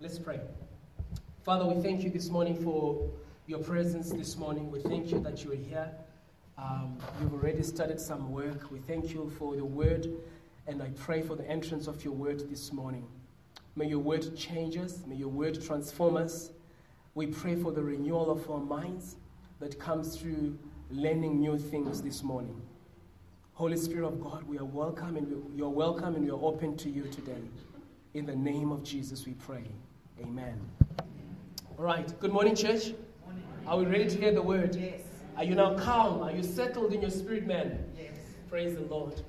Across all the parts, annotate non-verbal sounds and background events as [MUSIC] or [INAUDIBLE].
Let's pray. Father, we thank you this morning for your presence this morning. We thank you that you are here. Um, you've already started some work. We thank you for the word, and I pray for the entrance of your word this morning. May your word change us, may your word transform us. We pray for the renewal of our minds that comes through learning new things this morning. Holy Spirit of God, we are welcome and you're welcome and we are open to you today. In the name of Jesus, we pray. Amen. All right. Good morning, church. Are we ready to hear the word? Yes. Are you now calm? Are you settled in your spirit, man? Yes. Praise the Lord.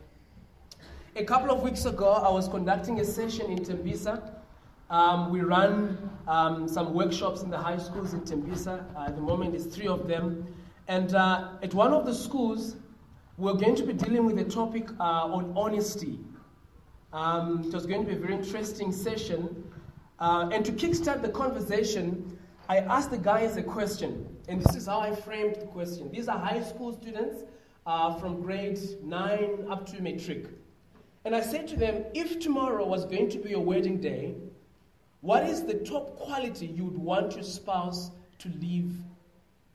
A couple of weeks ago, I was conducting a session in Tembisa. Um, we run um, some workshops in the high schools in Tembisa. Uh, at the moment, it's three of them. And uh, at one of the schools, we're going to be dealing with a topic uh, on honesty. Um, it was going to be a very interesting session. Uh, and to kickstart the conversation, I asked the guys a question. And this is how I framed the question. These are high school students uh, from grade 9 up to matric. And I said to them, if tomorrow was going to be your wedding day, what is the top quality you would want your spouse to leave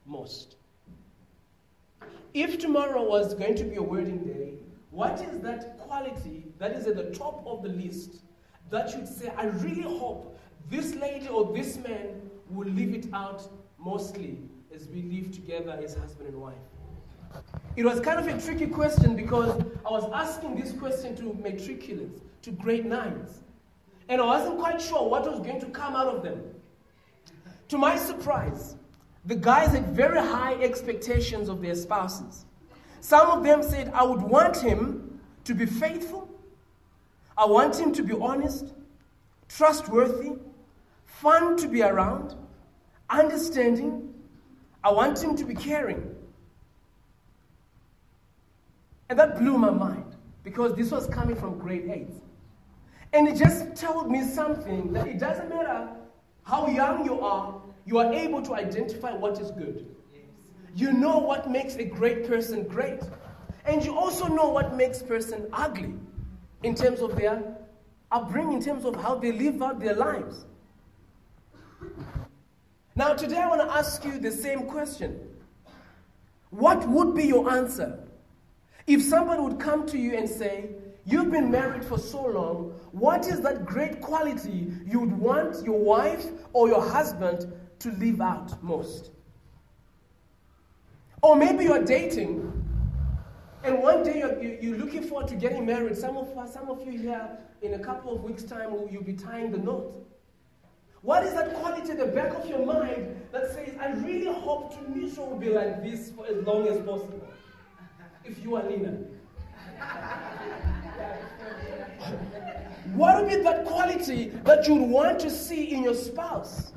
most? If tomorrow was going to be your wedding day, what is that quality that is at the top of the list that you'd say, I really hope this lady or this man will leave it out mostly as we live together as husband and wife? It was kind of a tricky question because I was asking this question to matriculants, to grade nines. And I wasn't quite sure what was going to come out of them. To my surprise, the guys had very high expectations of their spouses. Some of them said, I would want him to be faithful, I want him to be honest, trustworthy, fun to be around, understanding. I want him to be caring. And that blew my mind because this was coming from grade 8. And it just told me something that it doesn't matter how young you are, you are able to identify what is good. You know what makes a great person great. And you also know what makes person ugly in terms of their upbringing, in terms of how they live out their lives. Now, today I want to ask you the same question. What would be your answer if somebody would come to you and say, You've been married for so long, what is that great quality you would want your wife or your husband to live out most? Or maybe you're dating, and one day you're, you're looking forward to getting married. Some of some of you here, in a couple of weeks' time, you'll be tying the knot. What is that quality at the back of your mind that says, I really hope to meet will be like this for as long as possible? If you are Nina. what would be that quality that you'd want to see in your spouse?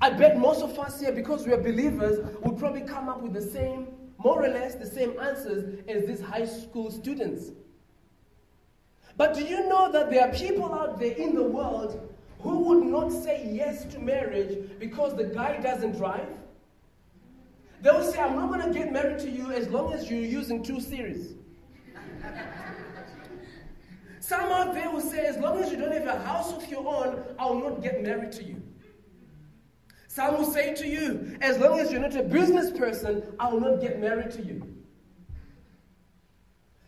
I bet most of us here, because we are believers, would probably come up with the same, more or less, the same answers as these high school students. But do you know that there are people out there in the world who would not say yes to marriage because the guy doesn't drive? They'll say, I'm not going to get married to you as long as you're using two series. Some out there will say, as long as you don't have a house of your own, I'll not get married to you. Some will say to you, as long as you're not a business person, I will not get married to you.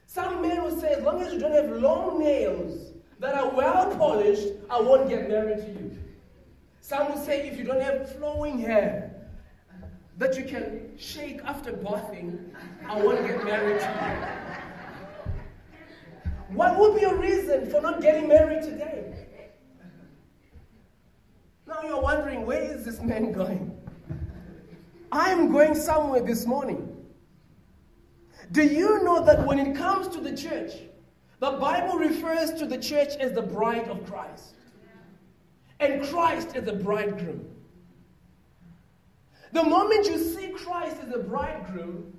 Some men will say, as long as you don't have long nails that are well polished, I won't get married to you. Some will say, if you don't have flowing hair that you can shake after bathing, I won't get married to you. What would be your reason for not getting married today? Now you're wondering, where is this man going? I'm going somewhere this morning. Do you know that when it comes to the church, the Bible refers to the church as the bride of Christ, and Christ as the bridegroom? The moment you see Christ as the bridegroom,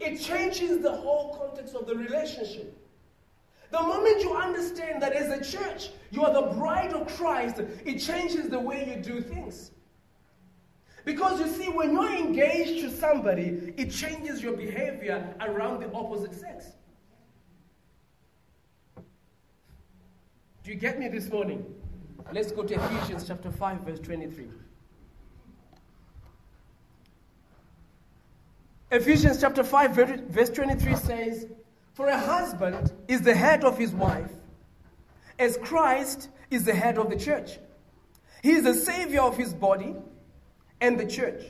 it changes the whole context of the relationship. The moment you understand that as a church, you are the bride of Christ, it changes the way you do things. Because you see, when you're engaged to somebody, it changes your behavior around the opposite sex. Do you get me this morning? Let's go to Ephesians chapter 5, verse 23. Ephesians chapter 5, verse 23 says, For a husband is the head of his wife, as Christ is the head of the church. He is the savior of his body and the church.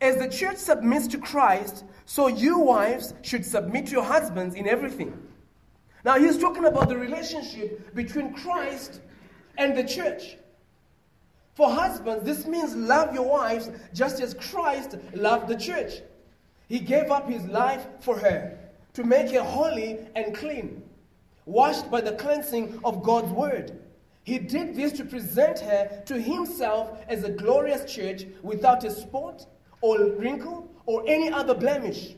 As the church submits to Christ, so you wives should submit to your husbands in everything. Now he's talking about the relationship between Christ and the church. For husbands, this means love your wives just as Christ loved the church. He gave up his life for her to make her holy and clean, washed by the cleansing of God's word. He did this to present her to himself as a glorious church without a spot or wrinkle or any other blemish.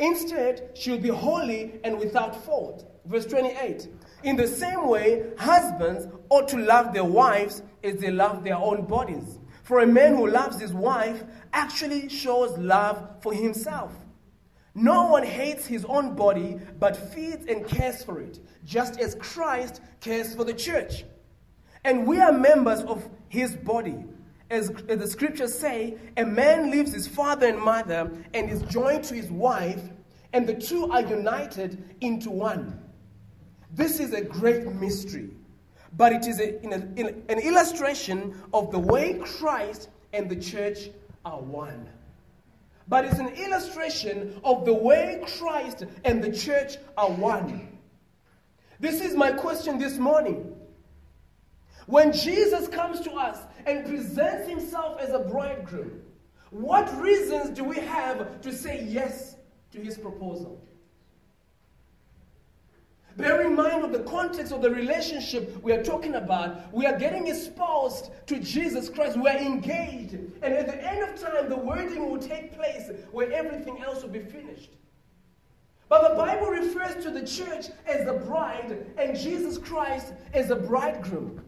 Instead, she'll be holy and without fault. Verse 28. In the same way, husbands ought to love their wives as they love their own bodies. For a man who loves his wife actually shows love for himself. No one hates his own body, but feeds and cares for it, just as Christ cares for the church. And we are members of his body. As, as the scriptures say, a man leaves his father and mother and is joined to his wife, and the two are united into one. This is a great mystery, but it is a, in a, in an illustration of the way Christ and the church are one. But it's an illustration of the way Christ and the church are one. This is my question this morning. When Jesus comes to us and presents himself as a bridegroom, what reasons do we have to say yes to his proposal? Bear in mind of the context of the relationship we are talking about. We are getting espoused to Jesus Christ. We are engaged. And at the end of time, the wedding will take place where everything else will be finished. But the Bible refers to the church as the bride and Jesus Christ as the bridegroom.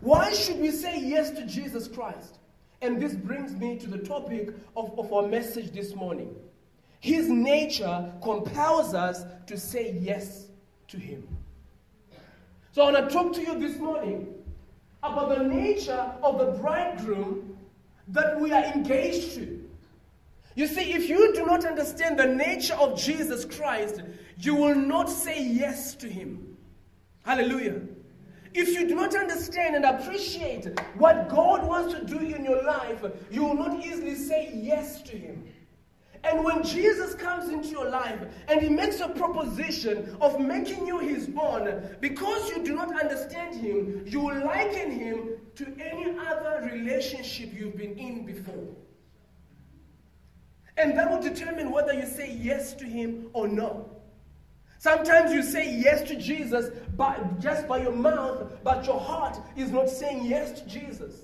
Why should we say yes to Jesus Christ? And this brings me to the topic of, of our message this morning. His nature compels us to say yes to Him. So I want to talk to you this morning about the nature of the bridegroom that we are engaged to. You see, if you do not understand the nature of Jesus Christ, you will not say yes to Him. Hallelujah. If you do not understand and appreciate what God wants to do in your life, you will not easily say yes to Him. And when Jesus comes into your life and he makes a proposition of making you his own, because you do not understand him, you will liken him to any other relationship you've been in before. And that will determine whether you say yes to him or no. Sometimes you say yes to Jesus by, just by your mouth, but your heart is not saying yes to Jesus.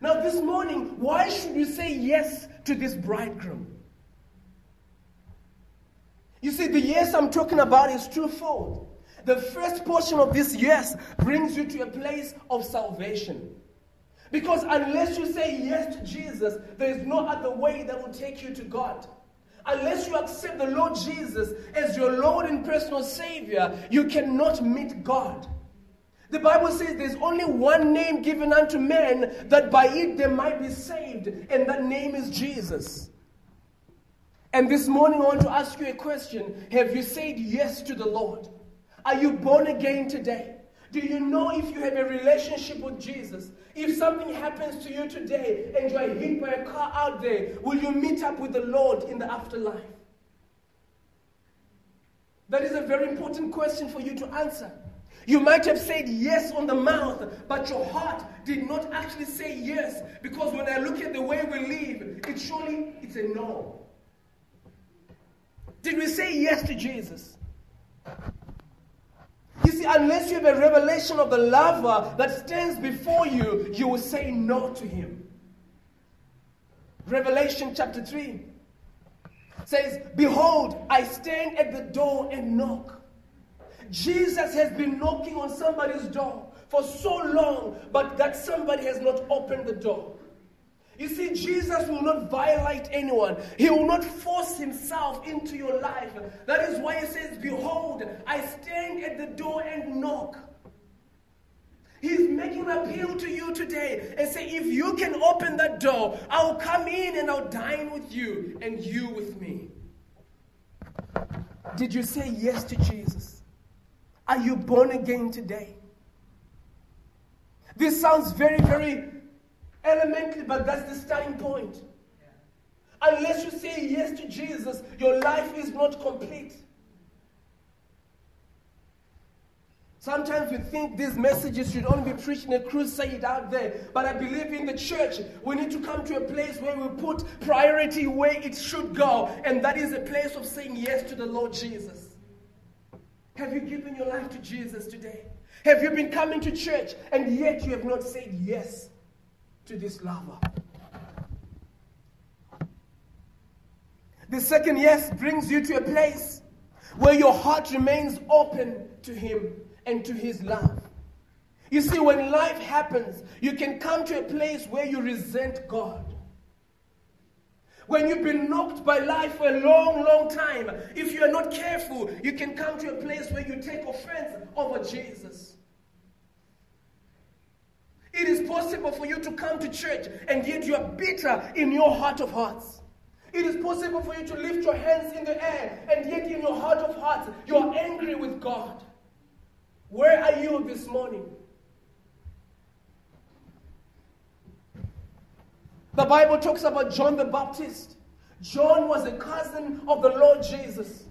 Now, this morning, why should you say yes to this bridegroom? You see, the yes I'm talking about is twofold. The first portion of this yes brings you to a place of salvation. Because unless you say yes to Jesus, there is no other way that will take you to God. Unless you accept the Lord Jesus as your Lord and personal Savior, you cannot meet God. The Bible says there's only one name given unto men that by it they might be saved, and that name is Jesus. And this morning, I want to ask you a question Have you said yes to the Lord? Are you born again today? Do you know if you have a relationship with Jesus? If something happens to you today and you are hit by a car out there, will you meet up with the Lord in the afterlife? That is a very important question for you to answer. You might have said yes on the mouth, but your heart did not actually say yes because when I look at the way we live, it surely it's a no. Did we say yes to Jesus? You see, unless you have a revelation of the lover that stands before you, you will say no to him. Revelation chapter 3 says, Behold, I stand at the door and knock. Jesus has been knocking on somebody's door for so long, but that somebody has not opened the door. You see, Jesus will not violate anyone. He will not force himself into your life. That is why he says, Behold, I stand at the door and knock. to appeal to you today and say, if you can open that door, I'll come in and I'll dine with you and you with me. Did you say yes to Jesus? Are you born again today? This sounds very, very elementary, but that's the starting point. Unless you say yes to Jesus, your life is not complete. Sometimes we think these messages should only be preached in a crusade out there. But I believe in the church, we need to come to a place where we put priority where it should go. And that is a place of saying yes to the Lord Jesus. Have you given your life to Jesus today? Have you been coming to church and yet you have not said yes to this lover? The second yes brings you to a place where your heart remains open to Him and to his love. You see, when life happens, you can come to a place where you resent God. When you've been knocked by life for a long, long time, if you are not careful, you can come to a place where you take offense over Jesus. It is possible for you to come to church and yet you are bitter in your heart of hearts. It is possible for you to lift your hands in the air and yet in your heart of hearts you are angry with God. Where are you this morning? The Bible talks about John the Baptist. John was a cousin of the Lord Jesus.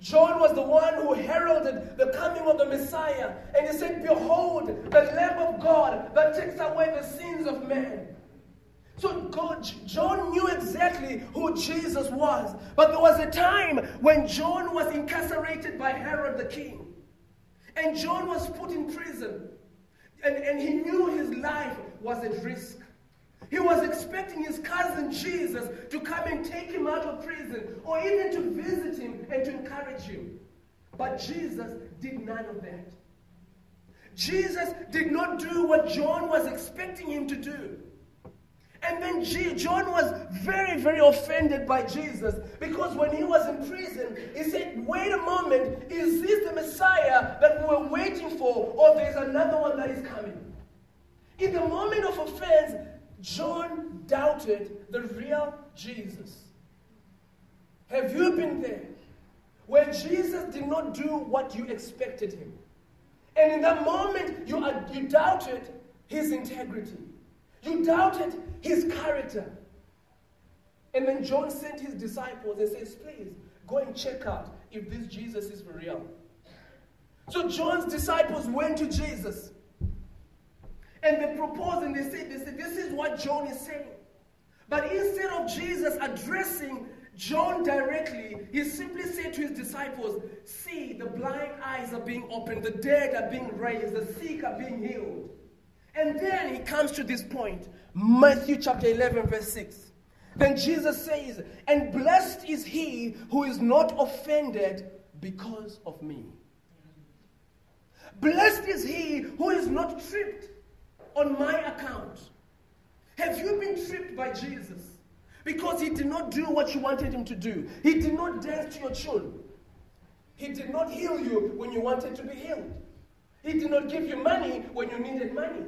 John was the one who heralded the coming of the Messiah. And he said, Behold, the Lamb of God that takes away the sins of men. So God, John knew exactly who Jesus was. But there was a time when John was incarcerated by Herod the king. And John was put in prison. And, and he knew his life was at risk. He was expecting his cousin Jesus to come and take him out of prison or even to visit him and to encourage him. But Jesus did none of that. Jesus did not do what John was expecting him to do. And then John was very, very offended by Jesus because when he was in prison, he said, Wait a moment, is this the Messiah that we were waiting for, or there's another one that is coming? In the moment of offense, John doubted the real Jesus. Have you been there? Where Jesus did not do what you expected him. And in that moment, you, you doubted his integrity. You doubted his character. And then John sent his disciples and says, Please go and check out if this Jesus is real. So John's disciples went to Jesus. And they propose and they say, they said, This is what John is saying. But instead of Jesus addressing John directly, he simply said to his disciples, See, the blind eyes are being opened, the dead are being raised, the sick are being healed. And then he comes to this point Matthew chapter 11, verse 6. Then Jesus says, And blessed is he who is not offended because of me. Blessed is he who is not tripped on my account. Have you been tripped by Jesus? Because he did not do what you wanted him to do. He did not dance to your tune. He did not heal you when you wanted to be healed. He did not give you money when you needed money.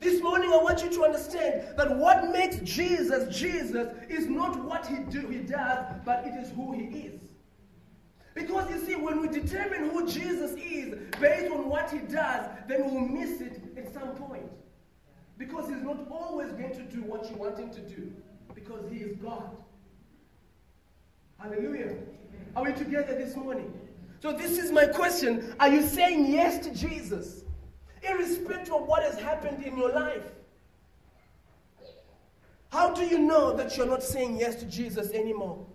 This morning, I want you to understand that what makes Jesus Jesus is not what he do he does, but it is who he is. Because you see, when we determine who Jesus is based on what he does, then we'll miss it at some point. Because he's not always going to do what you want him to do, because he is God. Hallelujah. Are we together this morning? So, this is my question Are you saying yes to Jesus? irrespective of what has happened in your life. How do you know that you're not saying yes to Jesus anymore?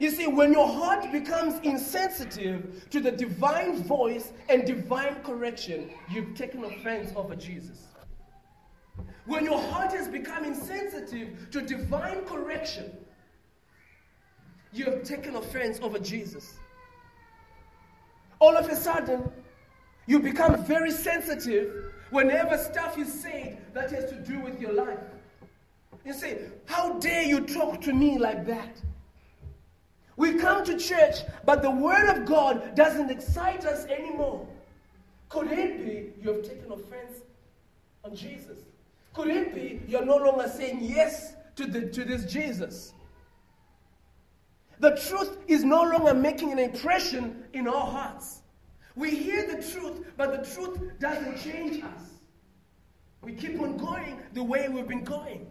You see, when your heart becomes insensitive to the divine voice and divine correction, you've taken offense over Jesus. When your heart has become insensitive to divine correction, you have taken offense over Jesus. All of a sudden, you become very sensitive whenever stuff is said that has to do with your life. You say, How dare you talk to me like that? We come to church, but the Word of God doesn't excite us anymore. Could it be you have taken offense on Jesus? Could it be you're no longer saying yes to, the, to this Jesus? The truth is no longer making an impression in our hearts. We hear the truth, but the truth doesn't change us. We keep on going the way we've been going.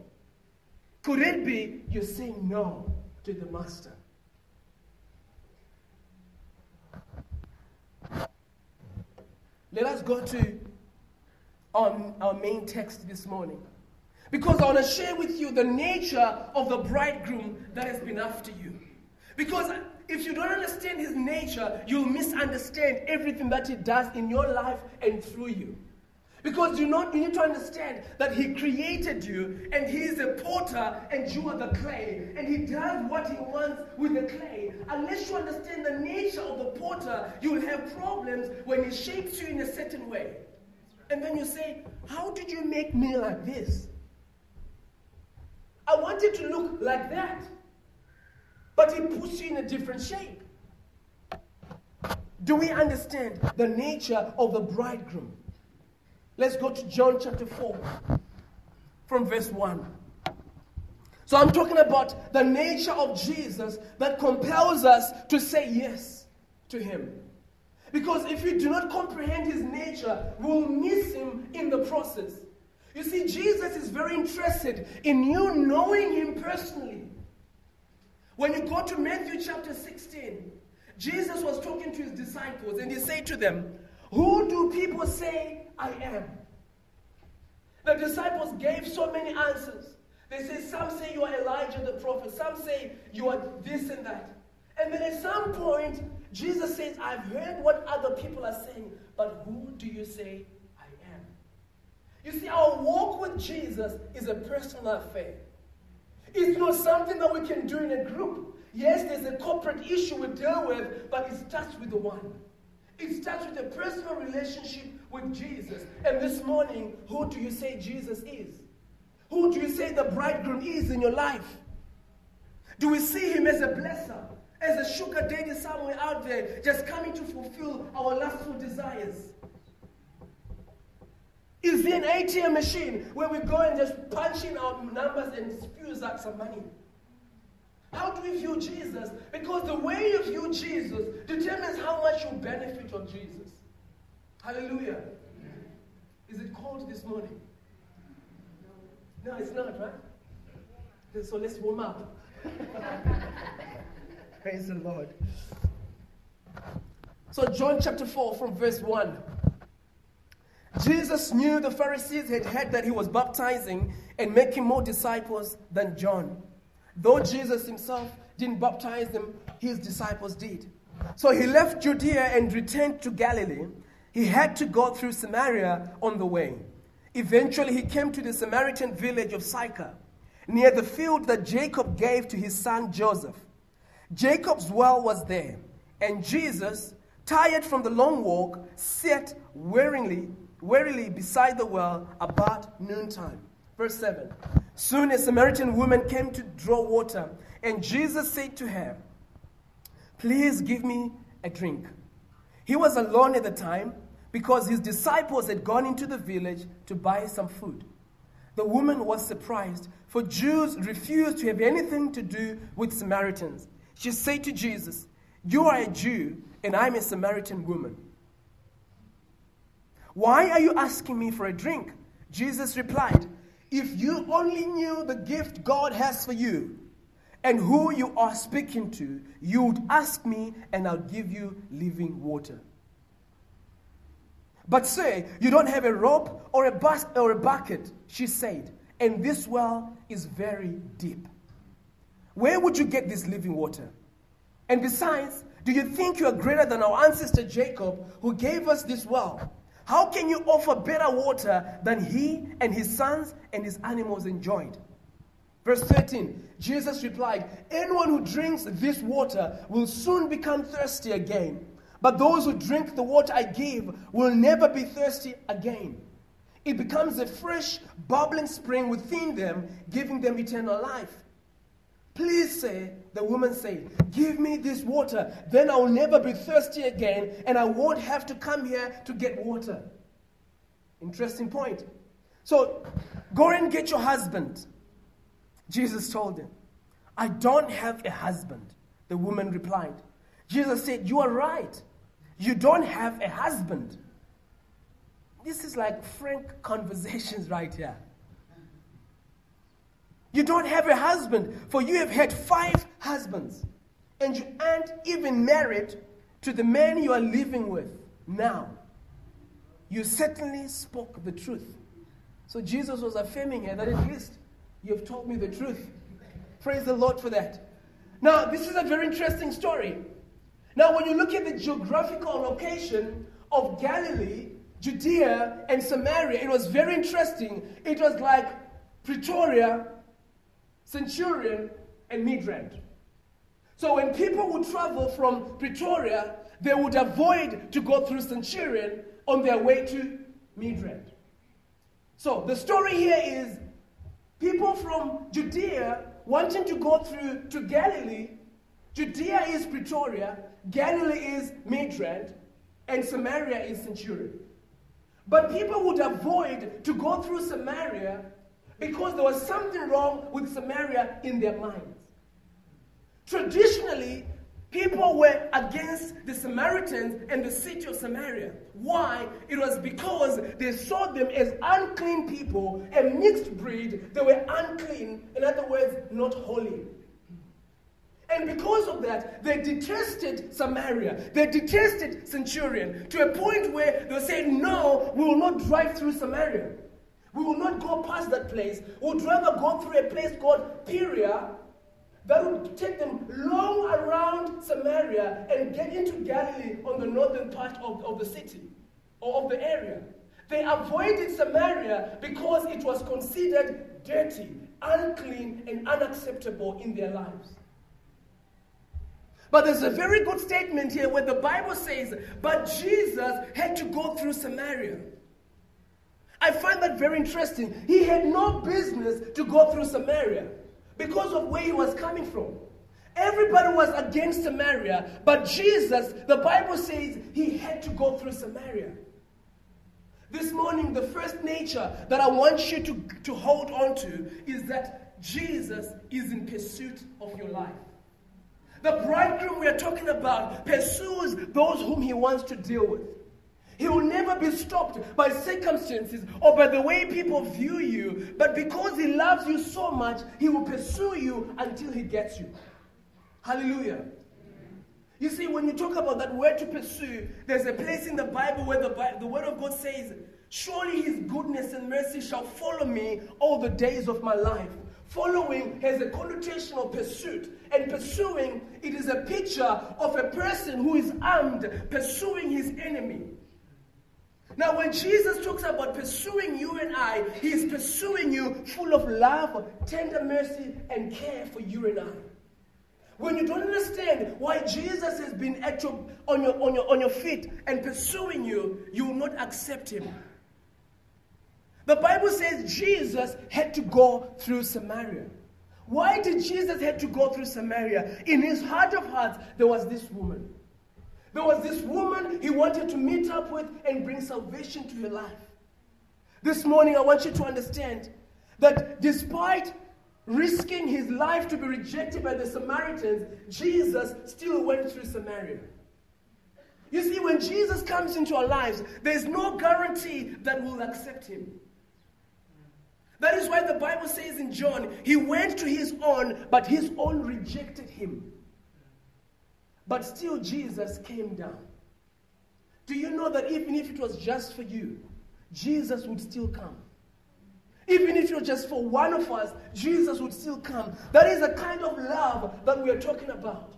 Could it be you're saying no to the Master? Let us go to our, our main text this morning. Because I want to share with you the nature of the bridegroom that has been after you. Because if you don't understand his nature, you'll misunderstand everything that he does in your life and through you. Because you, you need to understand that He created you and He is a potter and you are the clay. And He does what He wants with the clay. Unless you understand the nature of the potter, you will have problems when He shapes you in a certain way. And then you say, How did you make me like this? I wanted to look like that. But He puts you in a different shape. Do we understand the nature of the bridegroom? Let's go to John chapter 4 from verse 1. So I'm talking about the nature of Jesus that compels us to say yes to him. Because if we do not comprehend his nature, we'll miss him in the process. You see, Jesus is very interested in you knowing him personally. When you go to Matthew chapter 16, Jesus was talking to his disciples and he said to them, Who do people say I am. The disciples gave so many answers. They say, Some say you are Elijah the prophet, some say you are this and that. And then at some point, Jesus says, I've heard what other people are saying, but who do you say I am? You see, our walk with Jesus is a personal affair. It's not something that we can do in a group. Yes, there's a corporate issue we deal with, but it starts with the one. It starts with a personal relationship with Jesus. And this morning, who do you say Jesus is? Who do you say the bridegroom is in your life? Do we see him as a blesser, as a sugar daddy somewhere out there, just coming to fulfill our lustful desires? Is he an ATM machine where we go and just punch in our numbers and spews out some money? How do we view Jesus? Because the way you view Jesus determines how much you benefit from Jesus. Hallelujah. Is it cold this morning? No, it's not, right? So let's warm up. [LAUGHS] Praise the Lord. So, John chapter 4, from verse 1. Jesus knew the Pharisees had heard that he was baptizing and making more disciples than John. Though Jesus himself didn't baptize them, his disciples did. So he left Judea and returned to Galilee. He had to go through Samaria on the way. Eventually, he came to the Samaritan village of Sychar, near the field that Jacob gave to his son Joseph. Jacob's well was there, and Jesus, tired from the long walk, sat wearily, wearily beside the well about noontime. Verse 7. Soon a Samaritan woman came to draw water, and Jesus said to her, Please give me a drink. He was alone at the time because his disciples had gone into the village to buy some food. The woman was surprised, for Jews refused to have anything to do with Samaritans. She said to Jesus, You are a Jew, and I'm a Samaritan woman. Why are you asking me for a drink? Jesus replied, if you only knew the gift God has for you and who you are speaking to, you would ask me and I'll give you living water. But say, you don't have a rope or a, bus- or a bucket, she said, and this well is very deep. Where would you get this living water? And besides, do you think you are greater than our ancestor Jacob, who gave us this well? How can you offer better water than he and his sons and his animals enjoyed? Verse 13 Jesus replied, Anyone who drinks this water will soon become thirsty again. But those who drink the water I give will never be thirsty again. It becomes a fresh, bubbling spring within them, giving them eternal life. Please say, the woman said, Give me this water, then I'll never be thirsty again, and I won't have to come here to get water. Interesting point. So, go and get your husband. Jesus told him, I don't have a husband. The woman replied. Jesus said, You are right. You don't have a husband. This is like frank [LAUGHS] conversations right here. You don't have a husband, for you have had five husbands, and you aren't even married to the man you are living with now. You certainly spoke the truth. So Jesus was affirming here that at least you have told me the truth. Praise the Lord for that. Now, this is a very interesting story. Now, when you look at the geographical location of Galilee, Judea, and Samaria, it was very interesting. It was like Pretoria, Centurion, and Midrand. So when people would travel from Pretoria, they would avoid to go through Centurion on their way to Midrand. So the story here is people from Judea wanting to go through to Galilee. Judea is Pretoria, Galilee is Midrand, and Samaria is Centurion. But people would avoid to go through Samaria because there was something wrong with Samaria in their minds. Traditionally, people were against the Samaritans and the city of Samaria. Why? It was because they saw them as unclean people, a mixed breed. They were unclean, in other words, not holy. And because of that, they detested Samaria. They detested Centurion to a point where they said, No, we will not drive through Samaria. We will not go past that place. We would rather go through a place called Perea that would take them long around Samaria and get into Galilee on the northern part of, of the city or of the area. They avoided Samaria because it was considered dirty, unclean, and unacceptable in their lives. But there's a very good statement here where the Bible says, But Jesus had to go through Samaria. I find that very interesting. He had no business to go through Samaria because of where he was coming from. Everybody was against Samaria, but Jesus, the Bible says, he had to go through Samaria. This morning, the first nature that I want you to, to hold on to is that Jesus is in pursuit of your life. The bridegroom we are talking about pursues those whom he wants to deal with. He will never be stopped by circumstances or by the way people view you. But because He loves you so much, He will pursue you until He gets you. Hallelujah. You see, when you talk about that word to pursue, there's a place in the Bible where the, the Word of God says, Surely His goodness and mercy shall follow me all the days of my life. Following has a connotation of pursuit. And pursuing, it is a picture of a person who is armed, pursuing his enemy. Now, when Jesus talks about pursuing you and I, he is pursuing you full of love, tender mercy, and care for you and I. When you don't understand why Jesus has been at your, on, your, on, your, on your feet and pursuing you, you will not accept him. The Bible says Jesus had to go through Samaria. Why did Jesus had to go through Samaria? In his heart of hearts, there was this woman. There was this woman he wanted to meet up with and bring salvation to her life. This morning, I want you to understand that despite risking his life to be rejected by the Samaritans, Jesus still went through Samaria. You see, when Jesus comes into our lives, there's no guarantee that we'll accept him. That is why the Bible says in John, he went to his own, but his own rejected him. But still, Jesus came down. Do you know that even if it was just for you, Jesus would still come? Even if it was just for one of us, Jesus would still come. That is the kind of love that we are talking about.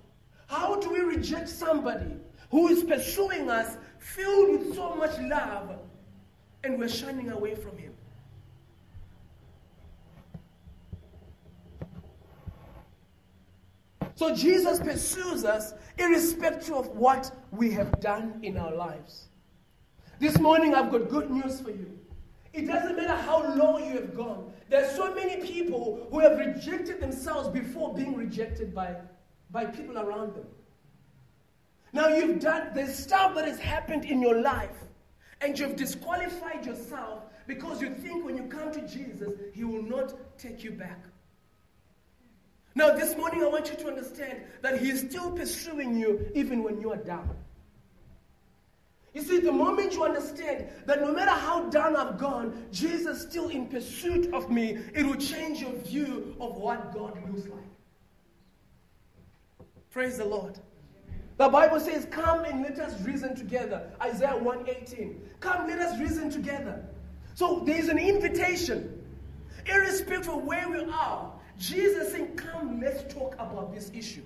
How do we reject somebody who is pursuing us, filled with so much love, and we're shining away from him? So Jesus pursues us irrespective of what we have done in our lives. This morning, I've got good news for you. It doesn't matter how low you have gone. There are so many people who have rejected themselves before being rejected by, by people around them. Now you've done the stuff that has happened in your life, and you've disqualified yourself because you think when you come to Jesus, He will not take you back. Now, this morning, I want you to understand that He is still pursuing you even when you are down. You see, the moment you understand that no matter how down I've gone, Jesus is still in pursuit of me, it will change your view of what God looks like. Praise the Lord. The Bible says, Come and let us reason together. Isaiah 118. Come, let us reason together. So there is an invitation. Irrespective of where we are, Jesus saying, Come, let's talk about this issue.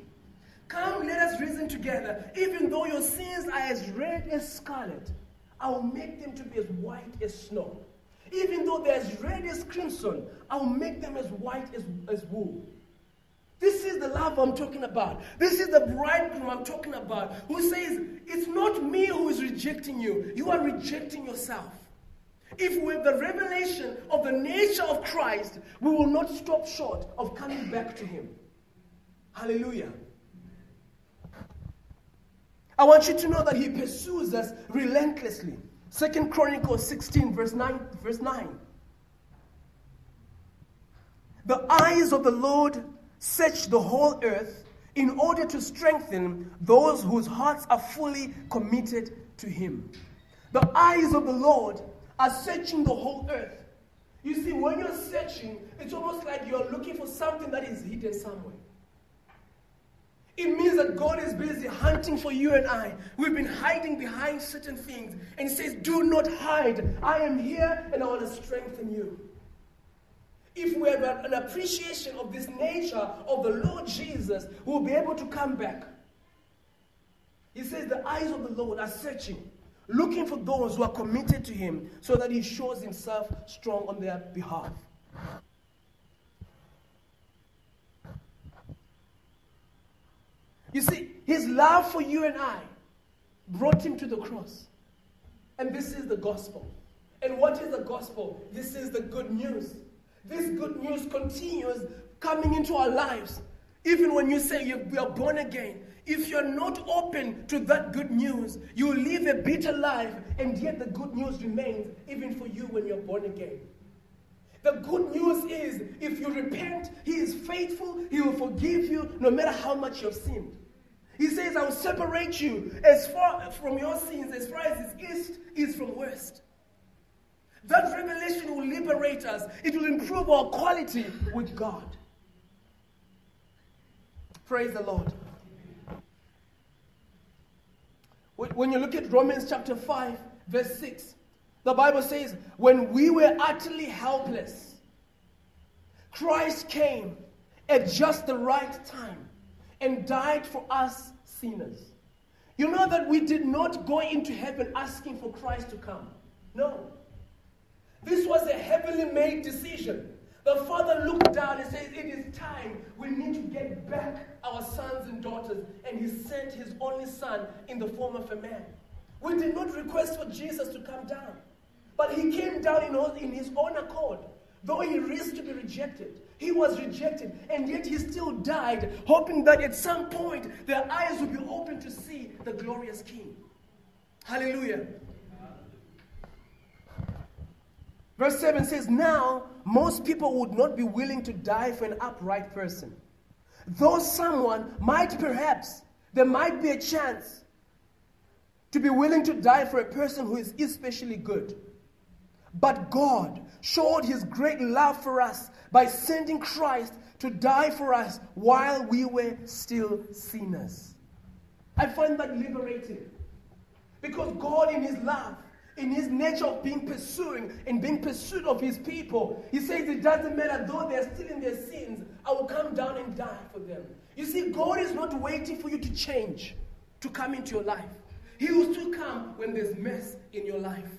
Come, let us reason together. Even though your sins are as red as scarlet, I will make them to be as white as snow. Even though they're as red as crimson, I will make them as white as, as wool. This is the love I'm talking about. This is the bridegroom I'm talking about who says, It's not me who is rejecting you, you are rejecting yourself. If we have the revelation of the nature of Christ, we will not stop short of coming back to Him. Hallelujah. I want you to know that He pursues us relentlessly. Second Chronicles 16, verse 9, verse 9. The eyes of the Lord search the whole earth in order to strengthen those whose hearts are fully committed to Him. The eyes of the Lord are searching the whole earth. You see, when you're searching, it's almost like you're looking for something that is hidden somewhere. It means that God is busy hunting for you and I. We've been hiding behind certain things. And He says, Do not hide. I am here and I want to strengthen you. If we have an appreciation of this nature of the Lord Jesus, we'll be able to come back. He says, The eyes of the Lord are searching, looking for those who are committed to Him so that He shows Himself strong on their behalf. You see, his love for you and I brought him to the cross. And this is the gospel. And what is the gospel? This is the good news. This good news continues coming into our lives. Even when you say you are born again, if you're not open to that good news, you live a bitter life, and yet the good news remains even for you when you're born again. The good news is if you repent, He is faithful, He will forgive you no matter how much you've sinned. He says, I will separate you as far from your sins as far as east is from west. That revelation will liberate us. It will improve our quality with God. Praise the Lord. When you look at Romans chapter 5, verse 6, the Bible says, When we were utterly helpless, Christ came at just the right time and died for us sinners. You know that we did not go into heaven asking for Christ to come. No. This was a heavenly made decision. The Father looked down and said, It is time. We need to get back our sons and daughters. And He sent His only Son in the form of a man. We did not request for Jesus to come down, but He came down in His own accord, though He risked to be rejected. He was rejected, and yet he still died, hoping that at some point their eyes would be open to see the glorious King. Hallelujah. Verse 7 says, Now most people would not be willing to die for an upright person. Though someone might perhaps, there might be a chance to be willing to die for a person who is especially good. But God showed his great love for us by sending Christ to die for us while we were still sinners. I find that liberating. Because God, in His love, in His nature of being pursuing and being pursued of His people, He says it doesn't matter though they're still in their sins, I will come down and die for them. You see, God is not waiting for you to change to come into your life. He will still come when there's mess in your life.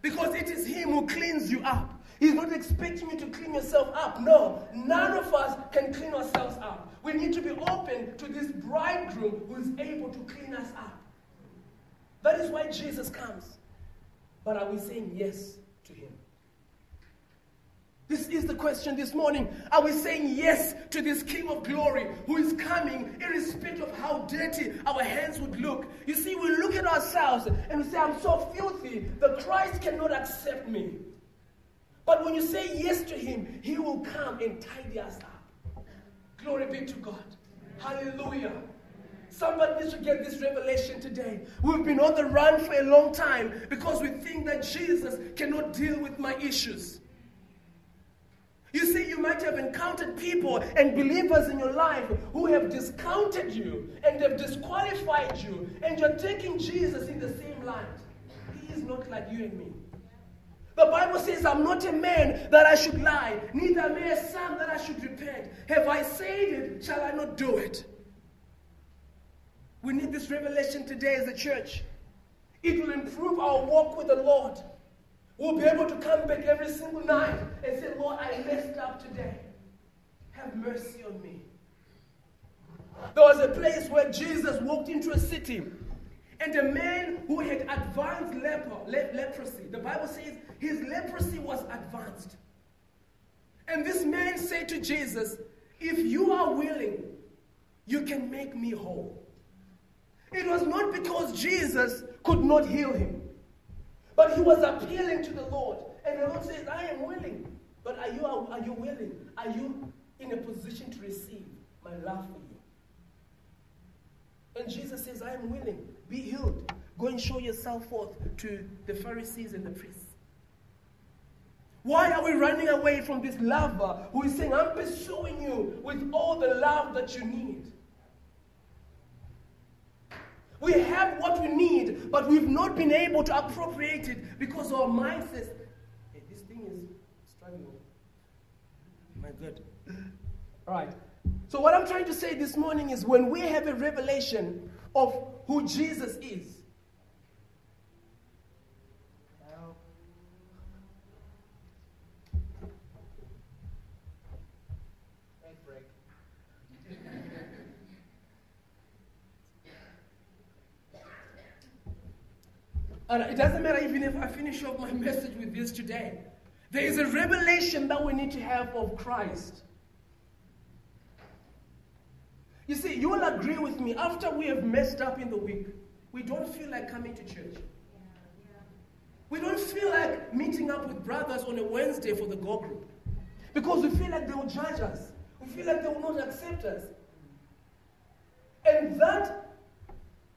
Because it is Him who cleans you up. He's not expecting you to clean yourself up. No, none of us can clean ourselves up. We need to be open to this bridegroom who is able to clean us up. That is why Jesus comes. But are we saying yes to him? This is the question this morning. Are we saying yes to this King of glory who is coming, irrespective of how dirty our hands would look? You see, we look at ourselves and we say, I'm so filthy that Christ cannot accept me. But when you say yes to Him, He will come and tidy us up. Glory be to God. Hallelujah. Somebody needs to get this revelation today. We've been on the run for a long time because we think that Jesus cannot deal with my issues. You see, you might have encountered people and believers in your life who have discounted you and have disqualified you, and you're taking Jesus in the same light. He is not like you and me. The Bible says, I'm not a man that I should lie, neither am I a son that I should repent. Have I said it? Shall I not do it? We need this revelation today as a church. It will improve our walk with the Lord. We'll be able to come back every single night and say, Lord, I messed up today. Have mercy on me. There was a place where Jesus walked into a city, and a man who had advanced leper, le- leprosy, the Bible says his leprosy was advanced. And this man said to Jesus, If you are willing, you can make me whole. It was not because Jesus could not heal him. But he was appealing to the Lord. And the Lord says, I am willing. But are you, are you willing? Are you in a position to receive my love for you? And Jesus says, I am willing. Be healed. Go and show yourself forth to the Pharisees and the priests. Why are we running away from this lover who is saying, I'm pursuing you with all the love that you need? We have what we need, but we've not been able to appropriate it because our mind says, hey, this thing is struggling. My God. All right. So, what I'm trying to say this morning is when we have a revelation of who Jesus is, And it doesn't matter even if I finish off my [LAUGHS] message with this today. There is a revelation that we need to have of Christ. You see, you will agree with me, after we have messed up in the week, we don't feel like coming to church. We don't feel like meeting up with brothers on a Wednesday for the go group. Because we feel like they will judge us. We feel like they will not accept us. And that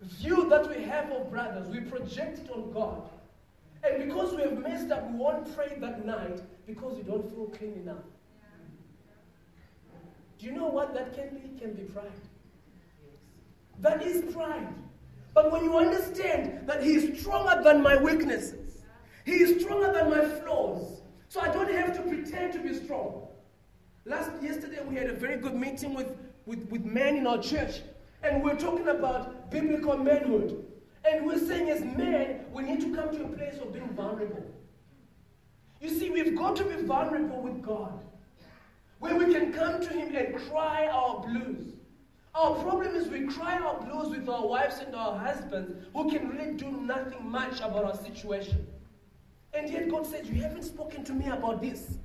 view that we have of brothers, we project it on God. And because we have messed up, we won't pray that night because we don't feel clean enough. Do you know what that can be? It can be pride. That is pride. But when you understand that He is stronger than my weaknesses, He is stronger than my flaws, so I don't have to pretend to be strong. Last yesterday we had a very good meeting with, with, with men in our church, and we're talking about biblical manhood. And we're saying, as men, we need to come to a place of being vulnerable. You see, we've got to be vulnerable with God, where we can come to Him and cry our blues. Our problem is we cry our blues with our wives and our husbands who can really do nothing much about our situation. And yet God says, You haven't spoken to me about this.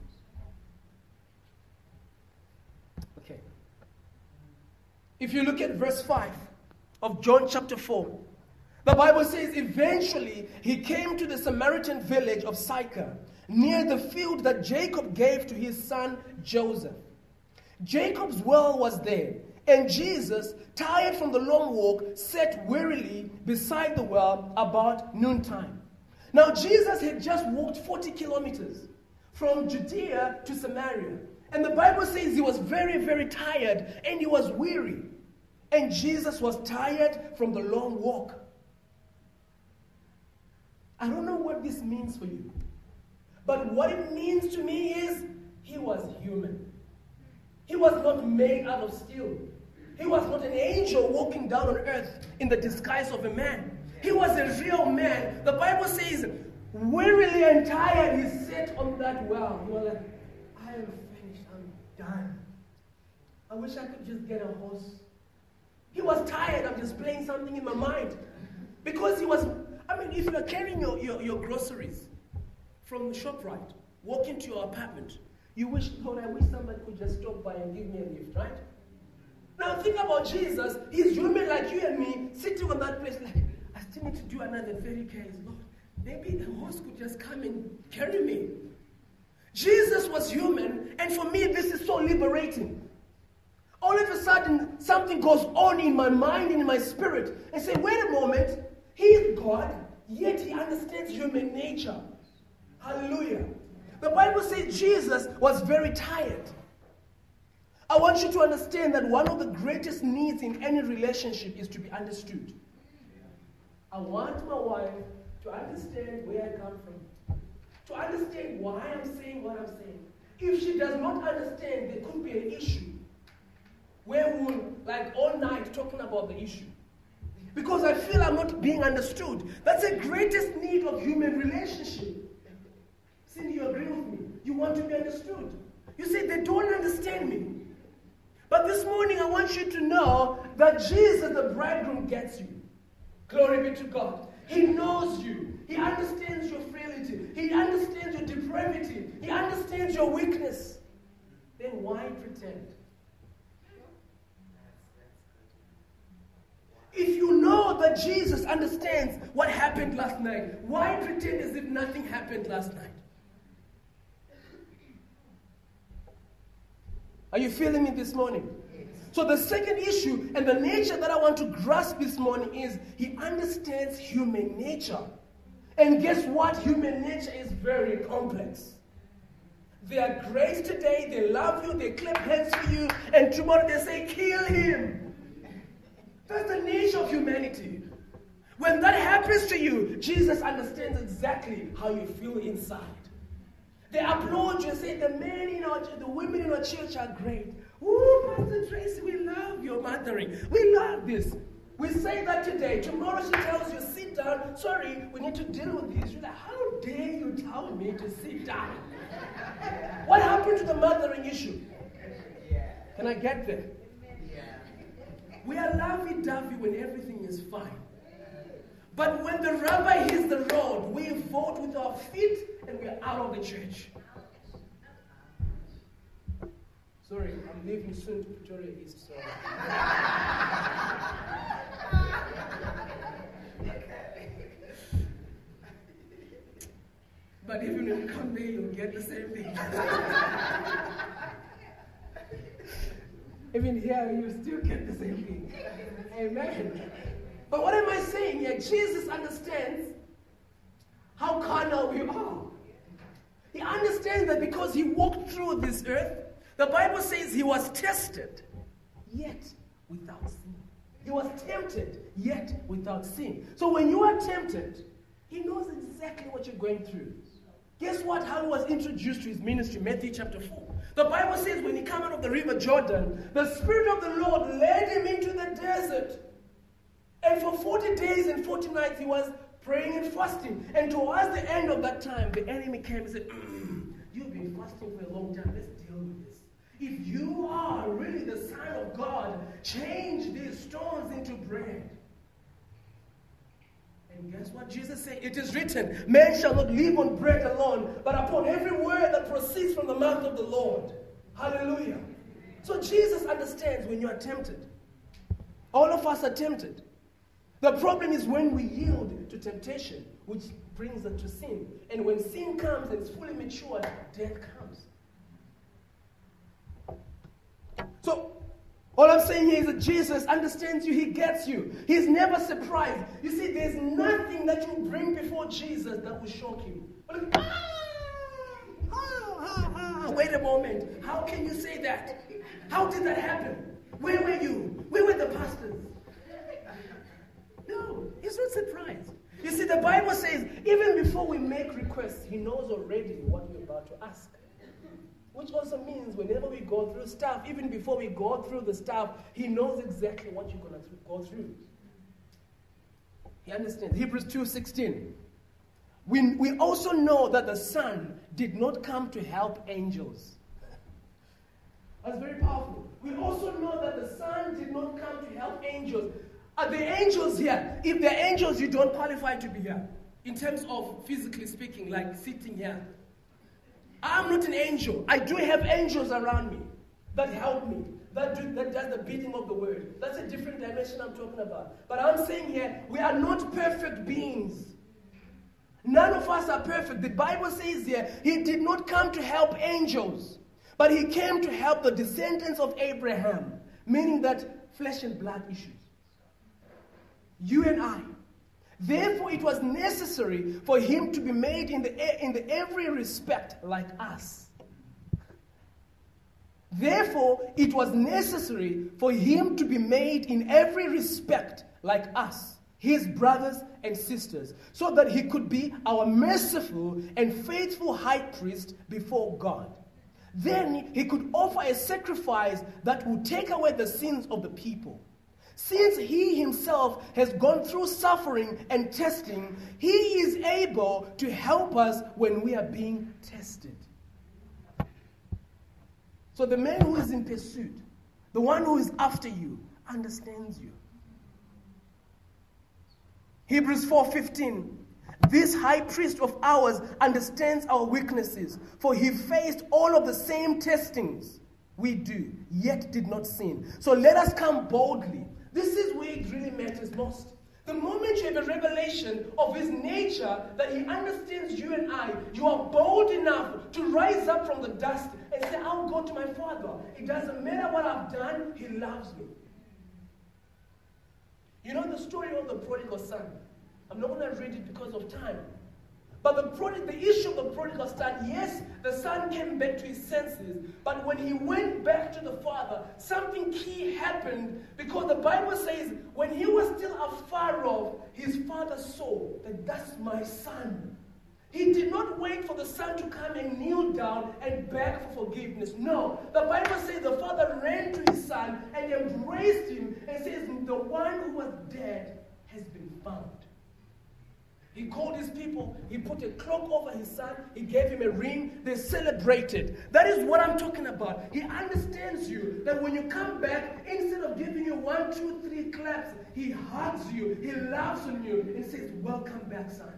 If you look at verse 5 of John chapter 4, the Bible says, Eventually he came to the Samaritan village of Sychar, near the field that Jacob gave to his son Joseph. Jacob's well was there, and Jesus, tired from the long walk, sat wearily beside the well about noontime. Now, Jesus had just walked 40 kilometers from Judea to Samaria. And the Bible says he was very, very tired and he was weary. And Jesus was tired from the long walk. I don't know what this means for you. But what it means to me is he was human. He was not made out of steel. He was not an angel walking down on earth in the disguise of a man. He was a real man. The Bible says, wearily and tired, he sat on that well. He was like, I am done. I wish I could just get a horse. He was tired of just playing something in my mind. Because he was, I mean, if you're carrying your, your, your groceries from the shop right, walk into your apartment, You wish, Lord, I wish somebody could just stop by and give me a lift, right? Now think about Jesus. He's human like you and me, sitting on that place like, I still need to do another 30 Ks. Lord, maybe a horse could just come and carry me. Jesus was human, and for me, this is so liberating. All of a sudden, something goes on in my mind and in my spirit, and say, wait a moment, he is God, yet he understands human nature. Hallelujah. The Bible says Jesus was very tired. I want you to understand that one of the greatest needs in any relationship is to be understood. I want my wife to understand where I come from, to understand why I'm saying what I'm saying. If she does not understand, there could be an issue where we'll, like, all night talking about the issue. Because I feel I'm not being understood. That's the greatest need of human relationship. Cindy, you agree with me? You want to be understood. You say, they don't understand me. But this morning, I want you to know that Jesus, the bridegroom, gets you. Glory be to God. He knows you. He understands your frailty. He understands your depravity. He understands your weakness. Then why pretend? If you know that Jesus understands what happened last night, why pretend as if nothing happened last night? Are you feeling me this morning? So, the second issue and the nature that I want to grasp this morning is he understands human nature. And guess what? Human nature is very complex. They are great today, they love you, they clap hands for you, and tomorrow they say, kill him. That's the nature of humanity. When that happens to you, Jesus understands exactly how you feel inside. They applaud you and say, the men in our, the women in our church are great. Ooh, Pastor Tracy, we love your mothering. We love this. We say that today. Tomorrow she tells you, sit down. Sorry, we need to deal with this. You're like, how dare you tell me to sit down? what happened to the mothering issue? Can I get there? We are lovey-dovey when everything is fine. But when the rubber hits the road, we vote with our feet and we are out of the church. Sorry, I'm leaving soon to Victoria East. So. but even when you come there, you'll get the same thing. even here, you still get the same thing. Amen. But what am I saying here? Jesus understands how carnal we are. He understands that because he walked through this earth, the Bible says he was tested, yet without sin. He was tempted, yet without sin. So when you are tempted, he knows exactly what you're going through. Guess what? How he was introduced to his ministry, Matthew chapter 4. The Bible says when he came out of the river Jordan, the Spirit of the Lord led him into the desert. And for 40 days and 40 nights, he was praying and fasting. And towards the end of that time, the enemy came and said, mm, You've been fasting for a long time. Let's deal with this. If you are really the Son of God, change these stones into bread. And guess what Jesus said? It is written, Man shall not live on bread alone, but upon every word that proceeds from the mouth of the Lord. Hallelujah. So Jesus understands when you are tempted. All of us are tempted. The problem is when we yield to temptation, which brings us to sin. And when sin comes and it's fully matured, death comes. So, all I'm saying here is that Jesus understands you, He gets you. He's never surprised. You see, there's nothing that you bring before Jesus that will shock him. [LAUGHS] Wait a moment. How can you say that? How did that happen? Where were you? Where were the pastors? No, he's not surprised. You see, the Bible says even before we make requests, he knows already what we're about to ask. Which also means whenever we go through stuff, even before we go through the stuff, he knows exactly what you're going to go through. He understands. Hebrews 2.16. We, we also know that the Son did not come to help angels. That's very powerful. We also know that the Son did not come to help angels. Are the angels here? If they're angels, you don't qualify to be here. In terms of physically speaking, like sitting here. I'm not an angel. I do have angels around me that help me, that, do, that does the beating of the word. That's a different dimension I'm talking about. But I'm saying here, we are not perfect beings. None of us are perfect. The Bible says here, He did not come to help angels, but He came to help the descendants of Abraham, meaning that flesh and blood issues. You and I. Therefore, it was necessary for Him to be made in, the, in the every respect like us. Therefore, it was necessary for him to be made in every respect like us, his brothers and sisters, so that he could be our merciful and faithful high priest before God. Then he could offer a sacrifice that would take away the sins of the people. Since he himself has gone through suffering and testing, he is able to help us when we are being tested. So the man who is in pursuit, the one who is after you, understands you. Hebrews 4:15 This high priest of ours understands our weaknesses, for he faced all of the same testings we do, yet did not sin. So let us come boldly. This is where it really matters most. The moment you have a revelation of his nature, that he understands you and I, you are bold enough to rise up from the dust and say, I'll go to my father. It doesn't matter what I've done, he loves me. You know the story of the prodigal son. I'm not going to read it because of time. But the, the issue of the prodigal son, yes, the son came back to his senses, but when he went back to the father, something key happened because the Bible says when he was still afar off, his father saw that that's my son. He did not wait for the son to come and kneel down and beg for forgiveness. No. The Bible says the father ran to his son and embraced him and says, The one who was dead has been found. He called his people, he put a cloak over his son, he gave him a ring, they celebrated. That is what I'm talking about. He understands you that when you come back, instead of giving you one, two, three claps, he hugs you, he laughs on you, and says, Welcome back, son.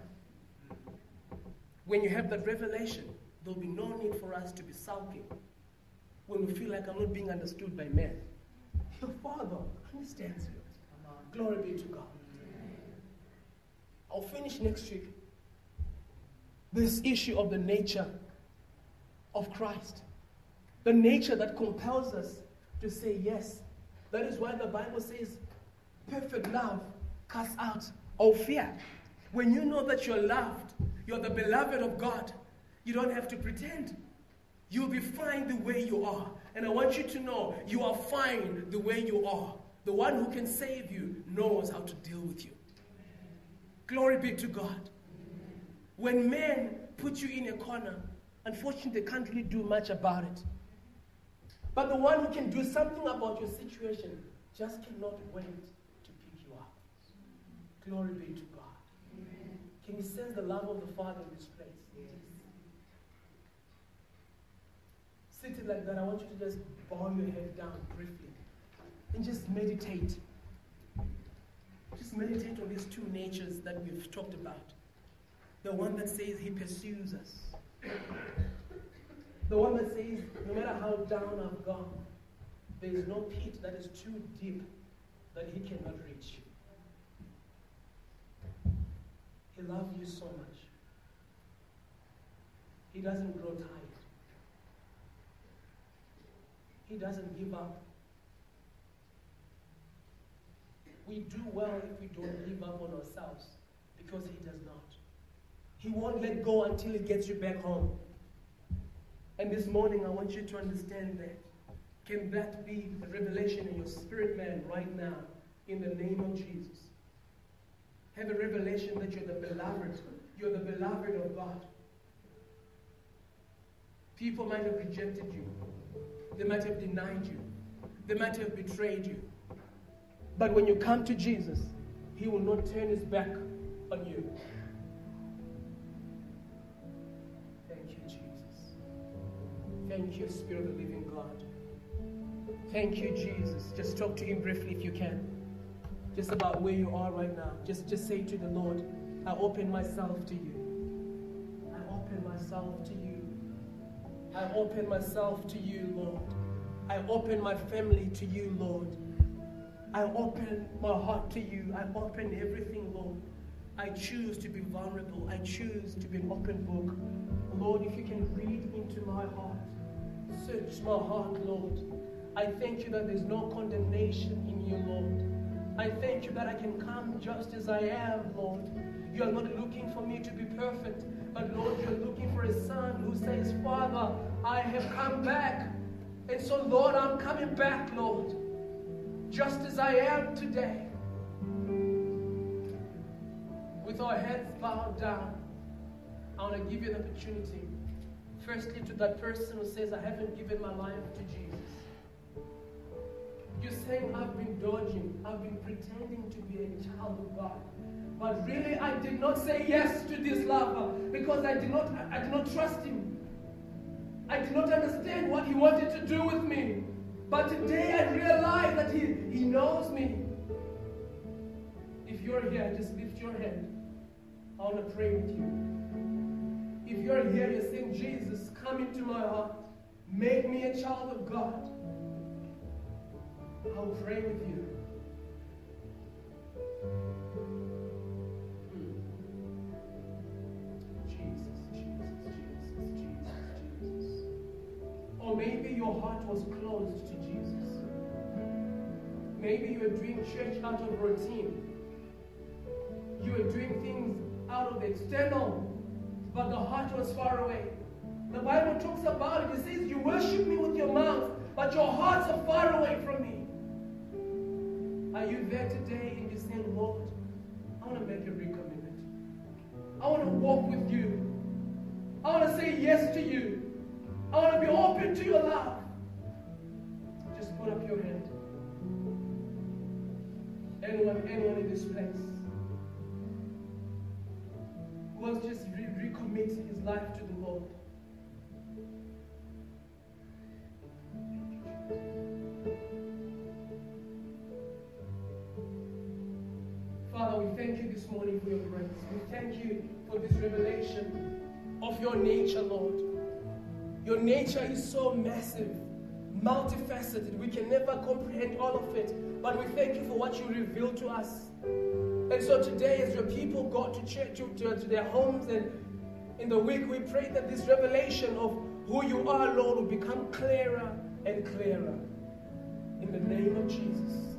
When you have that revelation, there'll be no need for us to be sulking. When we feel like I'm not being understood by men, your father understands you. Glory be to God. I'll finish next week. This issue of the nature of Christ, the nature that compels us to say yes. That is why the Bible says, perfect love casts out all fear. When you know that you're loved, you're the beloved of God, you don't have to pretend. You'll be fine the way you are. And I want you to know you are fine the way you are. The one who can save you knows how to deal with you. Glory be to God. When men put you in a corner, unfortunately, they can't really do much about it. But the one who can do something about your situation just cannot wait to pick you up. Glory be to God. Amen. Can you sense the love of the Father in this place? Yes. Sitting like that, I want you to just bow your head down briefly and just meditate. Just meditate on these two natures that we've talked about. The one that says he pursues us. The one that says, no matter how down I've gone, there is no pit that is too deep that he cannot reach. He loves you so much. He doesn't grow tired. He doesn't give up. We do well if we don't give up on ourselves because He does not. He won't let go until He gets you back home. And this morning, I want you to understand that. Can that be a revelation in your spirit, man, right now, in the name of Jesus? Have a revelation that you're the beloved. You're the beloved of God. People might have rejected you. They might have denied you. They might have betrayed you. But when you come to Jesus, He will not turn His back on you. Thank you, Jesus. Thank you, Spirit of the living God. Thank you, Jesus. Just talk to Him briefly if you can. Just about where you are right now. Just, just say to the Lord, I open myself to you. I open myself to you. I open myself to you, Lord. I open my family to you, Lord. I open my heart to you. I open everything, Lord. I choose to be vulnerable. I choose to be an open book. Lord, if you can read into my heart, search my heart, Lord. I thank you that there's no condemnation in you, Lord. I thank you that I can come just as I am, Lord. You are not looking for me to be perfect, but Lord, you're looking for a son who says, Father, I have come back. And so, Lord, I'm coming back, Lord, just as I am today. With our heads bowed down, I want to give you an opportunity. Firstly, to that person who says, I haven't given my life to Jesus. You're saying, I've been dodging, I've been pretending to be a child of God. But really, I did not say yes to this lover because I did not, I did not trust him. I did not understand what he wanted to do with me. But today I realize that he, he knows me. If you're here, just lift your hand. I want to pray with you. If you're here, you're saying, Jesus, come into my heart. Make me a child of God. I'll pray with you. Hmm. Jesus, Jesus, Jesus, Jesus, Jesus. Or maybe your heart was closed to. Maybe you were doing church out of routine. You were doing things out of external, but the heart was far away. The Bible talks about it. It says, You worship me with your mouth, but your hearts are far away from me. Are you there today and you're saying, Lord, I want to make a recommitment. I want to walk with you. I want to say yes to you. I want to be open to your love. Nature, Lord. Your nature is so massive, multifaceted. We can never comprehend all of it. But we thank you for what you revealed to us. And so today, as your people go to church, to, to, to their homes, and in the week, we pray that this revelation of who you are, Lord, will become clearer and clearer. In the name of Jesus.